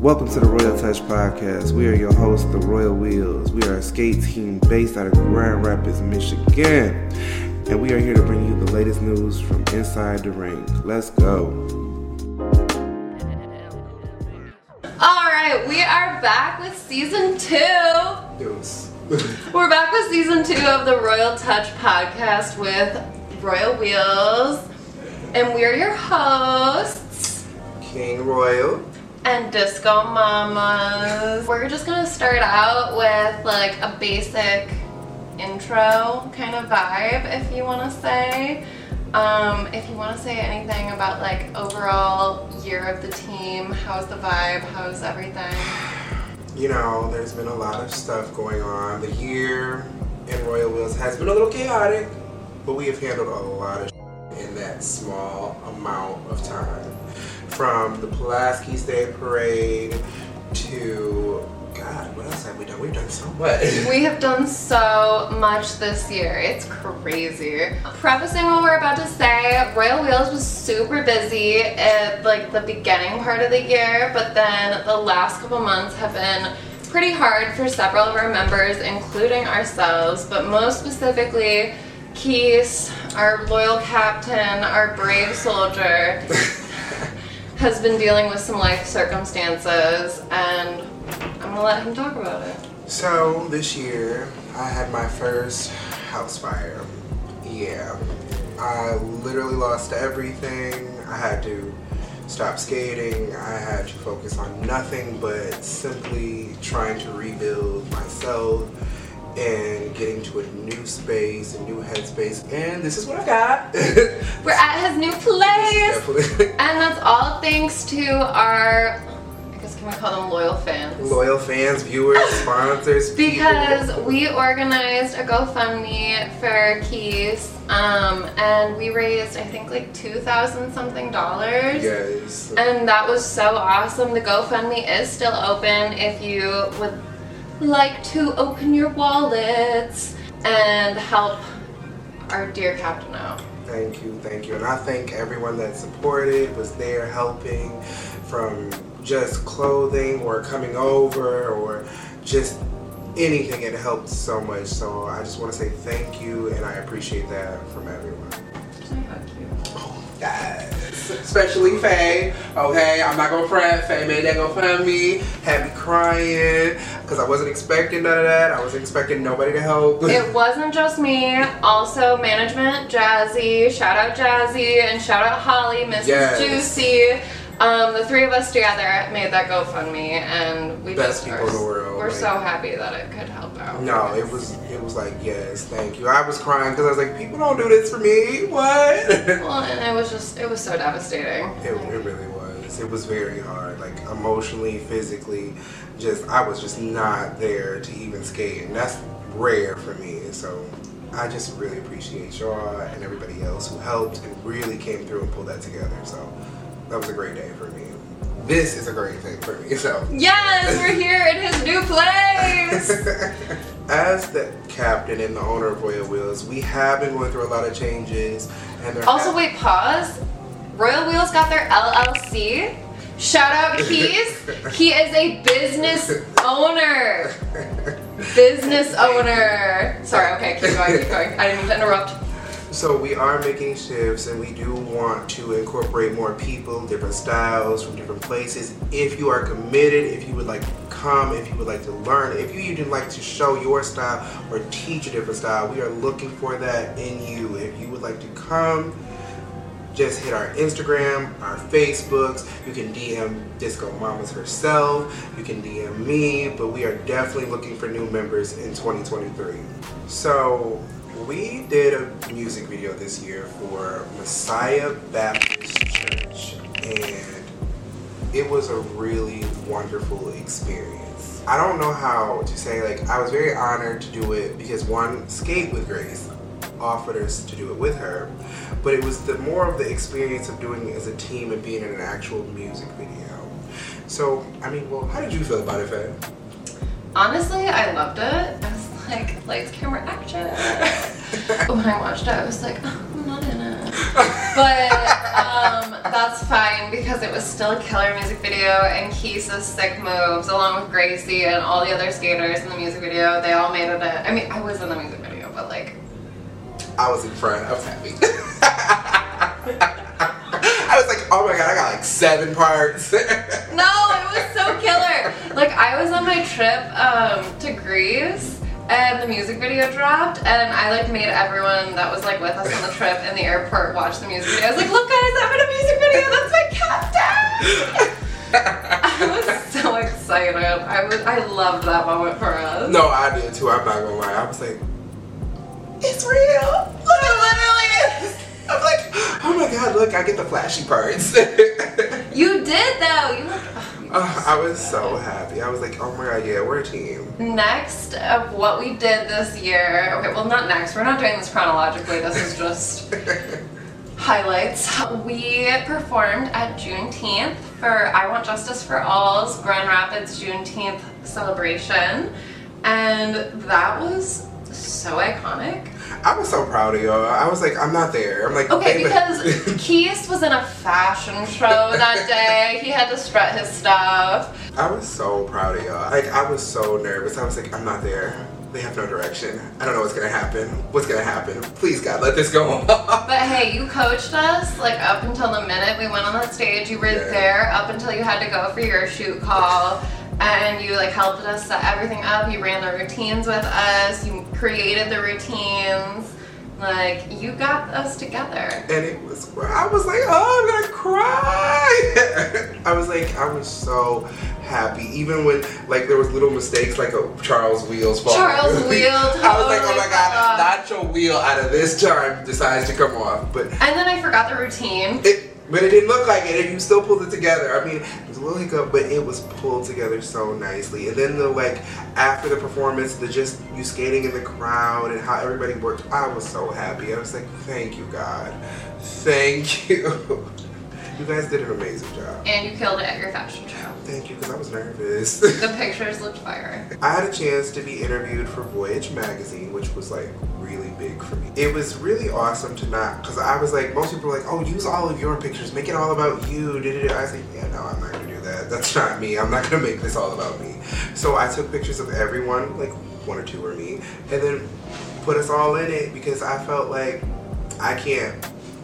Welcome to the Royal Touch Podcast. We are your hosts, the Royal Wheels. We are a skate team based out of Grand Rapids, Michigan. And we are here to bring you the latest news from inside the ring. Let's go. All right, we are back with season two. Deuce. We're back with season two of the Royal Touch podcast with Royal Wheels. And we're your hosts King Royal. and Disco Mamas. We're just gonna start out with like a basic intro kind of vibe, if you wanna say. Um, if you wanna say anything about like overall year of the team, how's the vibe, how's everything? You know, there's been a lot of stuff going on. The year in Royal Wheels has been a little chaotic, but we have handled a lot of in that small amount. From the Pulaski's Day Parade to God, what else have we done? We've done so much. We have done so much this year. It's crazy. Prefacing what we're about to say, Royal Wheels was super busy at like the beginning part of the year, but then the last couple months have been pretty hard for several of our members, including ourselves, but most specifically Keys, our loyal captain, our brave soldier, has been dealing with some life circumstances, and I'm gonna let him talk about it. So this year, I had my first house fire. Yeah, I literally lost everything. I had to stop skating. I had to focus on nothing but simply trying to rebuild myself and getting to a new space, a new headspace. And this is what I got. We're at his new place, and that's all thanks to our, I guess, can we call them loyal fans? Loyal fans, viewers, sponsors, people. Because we organized a GoFundMe for Keys, um, and we raised, I think, like two thousand something dollars. Yes. And that was so awesome. The GoFundMe is still open if you would like to open your wallets and help our dear captain out. Thank you, thank you. And I thank everyone that supported, was there helping from just clothing or coming over or just anything. It helped so much. So I just want to say thank you and I appreciate that from everyone. Yes. Especially Faye. Okay, I'm not gonna front. Faye made that go fund me. Had me crying because I wasn't expecting none of that. I wasn't expecting nobody to help. It wasn't just me, also management, Jazzy, shout out Jazzy, and shout out Holly, Mrs. Yes. Juicy. Um, the three of us together made that GoFundMe, and we Best just people in the world, We're so happy that it could help out. No, it was it was like yes, thank you. I was crying because I was like, people don't do this for me. What? Well, and it was just, it was so devastating. it really was. It was very hard, like emotionally, physically. Just I was just not there to even skate, and that's rare for me. So I just really appreciate y'all and everybody else who helped and really came through and pulled that together. So that was a great day for me. This is a great thing for me. So. Yes, we're here in his new place. As the captain and the owner of Royal Wheels, we have been going through a lot of changes, and also, have- wait, pause. Royal Wheels got their LLC. Shout out Keys. He is a business owner. Business owner. Sorry, okay, keep going, keep going. I didn't mean to interrupt. So we are making shifts, and we do want to incorporate more people, different styles from different places. If you are committed, if you would like to come, if you would like to learn, if you even like to show your style or teach a different style, we are looking for that in you. If you would like to come, just hit our Instagram, our Facebooks. You can DM Disco Mamas herself. You can DM me, but we are definitely looking for new members in 2023. So we did a music video this year for Messiah Baptist Church, and it was a really wonderful experience. I don't know how to say, like, I was very honored to do it because one, Skate with Grace offered us to do it with her, but it was the more of the experience of doing it as a team and being in an actual music video. So, I mean, well, how did you feel about it, Faye? Honestly, I loved it. I like, lights, camera, action. when I watched it, I was like, oh, I'm not in it. But um, That's fine because it was still a killer music video and Keys's sick moves along with Gracie and all the other skaters in the music video, they all made it a, I mean, I was in the music video, but like. I was in front, I was happy. I was like, oh my god, I got like seven parts. no, it was so killer. Like I was on my trip um, to Greece and the music video dropped and I like made everyone that was like with us on the trip in the airport watch the music video. I was like, look guys, I'm in a music video, that's my captain! I was so excited. I was I loved that moment for us. No, I did too, I'm not gonna lie. I was like, it's real! Look, it literally is! I'm like, oh my god, look, I get the flashy parts. you did though. You look. Uh, I was so happy. I was like, oh my god, yeah, we're a team. Next of what we did this year. Okay, well, not next. We're not doing this chronologically. This is just highlights. We performed at Juneteenth for I Want Justice for All's Grand Rapids Juneteenth celebration, and that was so iconic. I was so proud of y'all. I was like, I'm not there. I'm like, okay, because Keith was in a fashion show that day. He had to strut his stuff. I was so proud of y'all. Like, I was so nervous. I was like, I'm not there. They have no direction. I don't know what's gonna happen. What's gonna happen? Please, God, let this go on. but hey, you coached us like up until the minute we went on that stage. You were yeah. there up until you had to go for your shoot call and you like helped us set everything up. You ran the routines with us. You created the routines. Like you got us together. And it was I was like, oh, I'm gonna cry. I was like, I was so happy. Even when like there was little mistakes like a Charles Wheels fall. Charles Wheel. Totally I was like, oh my god, not your wheel out of this time decides to come off. But and then I forgot the routine. It, but it didn't look like it, and you still pulled it together. I mean, it was a little hiccup, but it was pulled together so nicely. And then the like after the performance, the just you skating in the crowd and how everybody worked. I was so happy. I was like, thank you, God, thank you. You guys did an amazing job. And you killed it at your fashion show. Thank you, because I was nervous. the pictures looked fire. I had a chance to be interviewed for Voyage magazine, which was like really big for me. It was really awesome to not, because I was like, most people are like, oh, use all of your pictures, make it all about you. I was like, yeah, no, I'm not gonna do that. That's not me. I'm not gonna make this all about me. So I took pictures of everyone, like one or two were me, and then put us all in it because I felt like I can't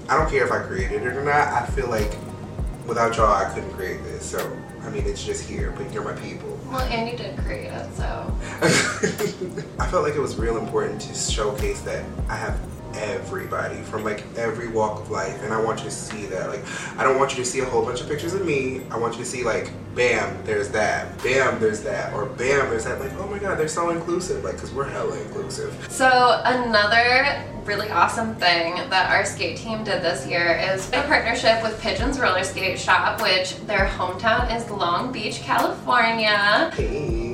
I don't care if I created it or not. I feel like without y'all, I couldn't create this. So, I mean, it's just here, but you're my people. Well, and you did create it, so. I felt like it was real important to showcase that I have everybody from like every walk of life. And I want you to see that. Like I don't want you to see a whole bunch of pictures of me. I want you to see like bam there's that. Bam there's that. Or bam there's that. Like oh my god they're so inclusive. Like because we're hella inclusive. So another really awesome thing that our skate team did this year is a partnership with Pigeons Roller Skate Shop which their hometown is Long Beach California. Hey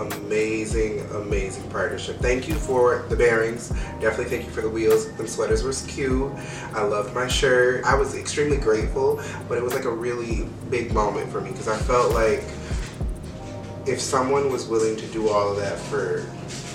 amazing, amazing partnership. Thank you for the bearings. Definitely thank you for the wheels. The sweaters were cute. I loved my shirt. I was extremely grateful, but it was like a really big moment for me because I felt like if someone was willing to do all of that for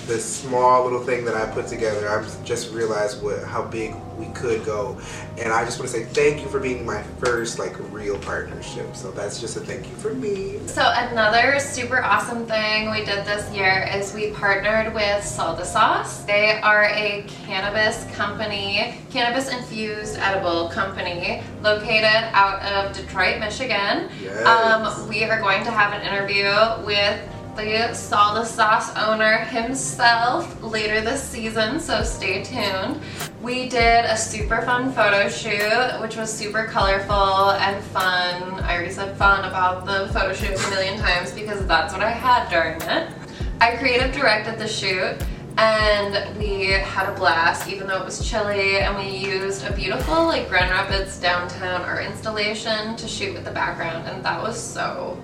this small little thing that I put together, I just realized what how big we could go. And I just want to say thank you for being my first like real partnership. So that's just a thank you for me. So another super awesome thing we did this year is we partnered with Salda Sauce. They are a cannabis company, cannabis infused edible company located out of Detroit, Michigan. Yes. Um, we are going to have an interview with the Salda Sauce owner himself later this season, so stay tuned. We did a super fun photo shoot, which was super colorful and fun. I already said fun about the photo shoot a million times because that's what I had during it. I creative directed the shoot and we had a blast even though it was chilly and we used a beautiful like Grand Rapids downtown art installation to shoot with the background and that was so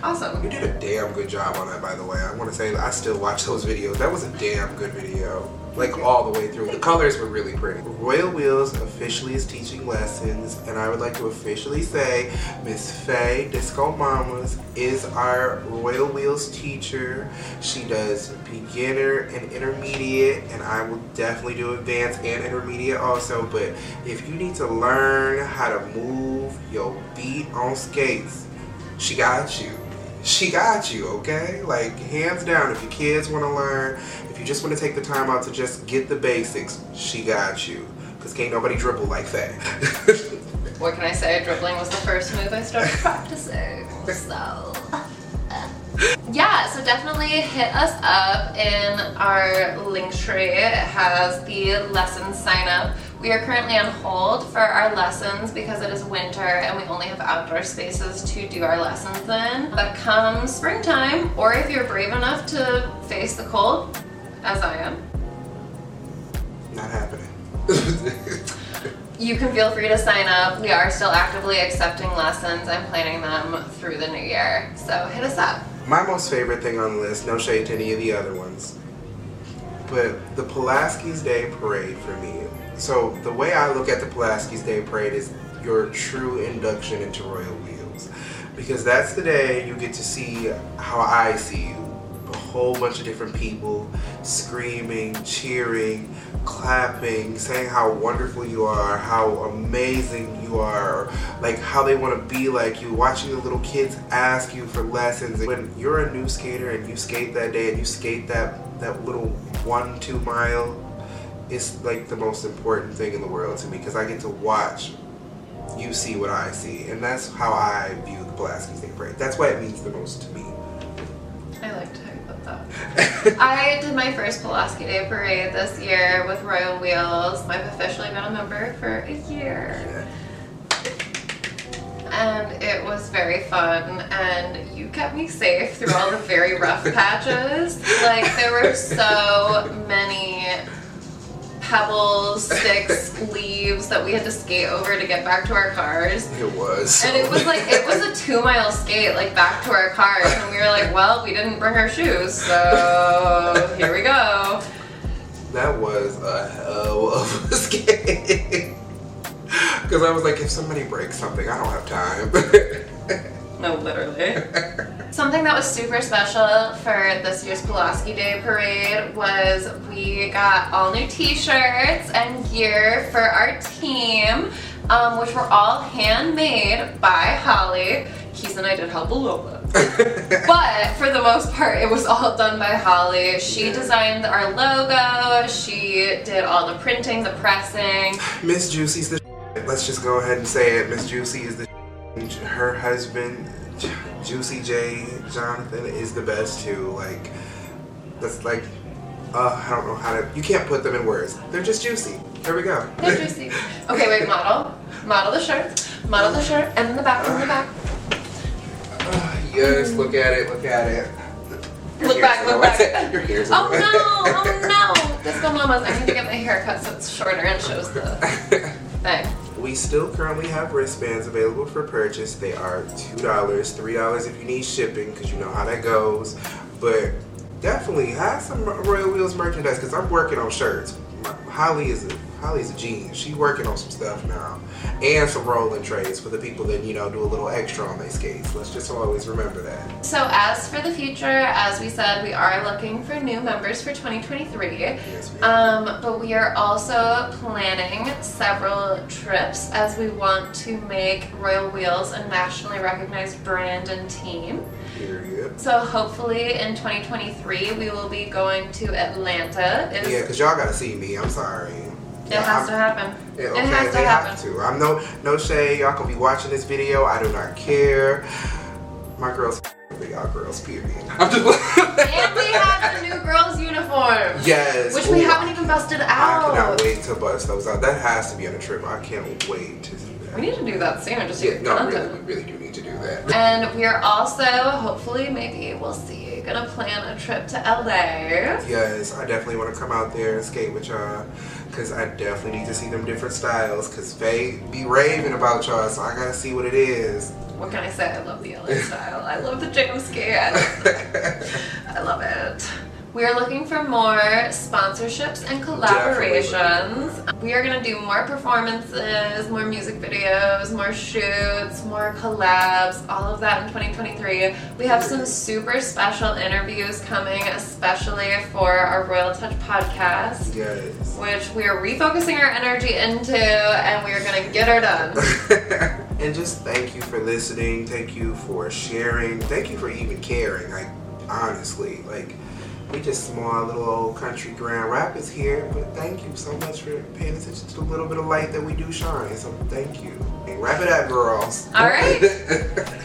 Awesome. You did a damn good job on that, by the way. I want to say I still watch those videos. That was a damn good video. Like all the way through. The colors were really pretty. Royal Wheels officially is teaching lessons, and I would like to officially say Miss Faye Disco Mamas is our Royal Wheels teacher. She does beginner and intermediate, and I will definitely do advanced and intermediate also. But if you need to learn how to move your feet on skates, she got you. She got you, okay? Like, hands down, if your kids want to learn, if you just want to take the time out to just get the basics, she got you. Because can't nobody dribble like that. What can I say? Dribbling was the first move I started practicing. So. Yeah, so definitely hit us up in our link tree. It has the lesson sign up. We are currently on hold for our lessons because it is winter and we only have outdoor spaces to do our lessons in. But come springtime, or if you're brave enough to face the cold, as I am, Not happening. you can feel free to sign up. We are still actively accepting lessons and planning them through the new year. So hit us up. My most favorite thing on the list, no shade to any of the other ones, but the Pulaski's Day Parade for me. So the way I look at the Pulaski's Day Parade is your true induction into Royal Wheels. Because that's the day you get to see how I see you. A whole bunch of different people screaming, cheering, clapping, saying how wonderful you are, how amazing you are, like how they want to be like you, watching the little kids ask you for lessons. When you're a new skater and you skate that day and you skate that, that little one, two mile, it's like the most important thing in the world to me because I get to watch you see what I see. And that's how I view the Pulaski's Day Parade. That's why it means the most to me. I liked how you put that. I did my first Pulaski Day parade this year with Royal Wheels. I've officially been a member for a year. And it was very fun, and you kept me safe through all the very rough patches. Like, there were so many pebbles, sticks, leaves that we had to skate over to get back to our cars. It was. And it was like it was a two mile skate like back to our cars, and we were like, well, we didn't bring our shoes, so here we go. That was a hell of a skate. Because I was like, if somebody breaks something, I don't have time. No, literally. Something that was super special for this year's Pulaski Day parade was we got all new t-shirts and gear for our team, um, which were all handmade by Holly. Keys and I did help a little bit. but for the most part, it was all done by Holly. She Yeah. designed our logo, she did all the printing, the pressing. Miss Juicy's the Let's just go ahead and say it. Miss Juicy is the Her husband, Juicy J. Jonathan, is the best too. Like, that's like, uh, I don't know how to. You can't put them in words. They're just juicy. Here we go. They're juicy. Okay, wait, model. Model the shirt. Model the shirt. And in the back, in the back. Uh, yes, look at it. Look at it. Your Look back, look back. Your hair's Oh no, oh no. Disco Mamas, I need to get my hair cut so it's shorter and shows the thing. We still currently have wristbands available for purchase. They are $2, $3 if you need shipping because you know how that goes. But definitely have some Royal Wheels merchandise because I'm working on shirts. Holly is a Holly's a genius. She's working on some stuff now. And some rolling trays for the people that, you know, do a little extra on their skates. Let's just always remember that. So as for the future, as we said, we are looking for new members for 2023. Yes. Um, but we are also planning several trips as we want to make Royal Wheels a nationally recognized brand and team. So hopefully in 2023 we will be going to Atlanta. It's, Yeah, because y'all got to see me. I'm sorry. it has to happen. Yeah, it okay, has to happen. have to. I'm no no shade. Y'all gonna be watching this video. I do not care. My girls, y'all girls, period. I'm just. And we have the new girls' uniforms. yes. Which we Ooh, haven't even busted out. I cannot wait to bust those out. That has to be on a trip. I can't wait to. We need to do that soon, just yeah, no, really, we really do need to do that. And we are also, hopefully, maybe we'll see, gonna plan a trip to LA. Yes, I definitely want to come out there and skate with y'all. Cause I definitely need to see them different styles. Cause they be raving about y'all, so I gotta see what it is. What can I say? I love the LA style. I love the jam love, I love it. We are looking for more sponsorships and collaborations. We are gonna do more performances, more music videos, more shoots, more collabs, all of that in 2023. We have some super special interviews coming, especially for our Royal Touch podcast. yes. which we are refocusing our energy into and we are going to get her done. And just thank you for listening. Thank you for sharing. Thank you for even caring. Like honestly, like we just small little old country Grand Rapids here, but thank you so much for paying attention to the little bit of light that we do shine. So thank you. And wrap it up, girls. All right.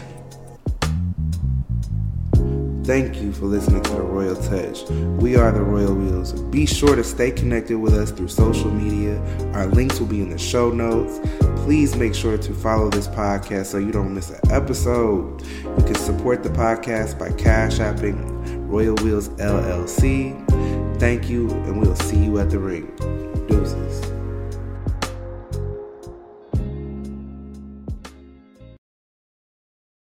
Thank you for listening to The Royal Touch. We are The Royal Wheels. Be sure to stay connected with us through social media. Our links will be in the show notes. Please make sure to follow this podcast so you don't miss an episode. You can support the podcast by cash apping Royal Wheels LLC. Thank you, and we'll see you at the ring. Deuces.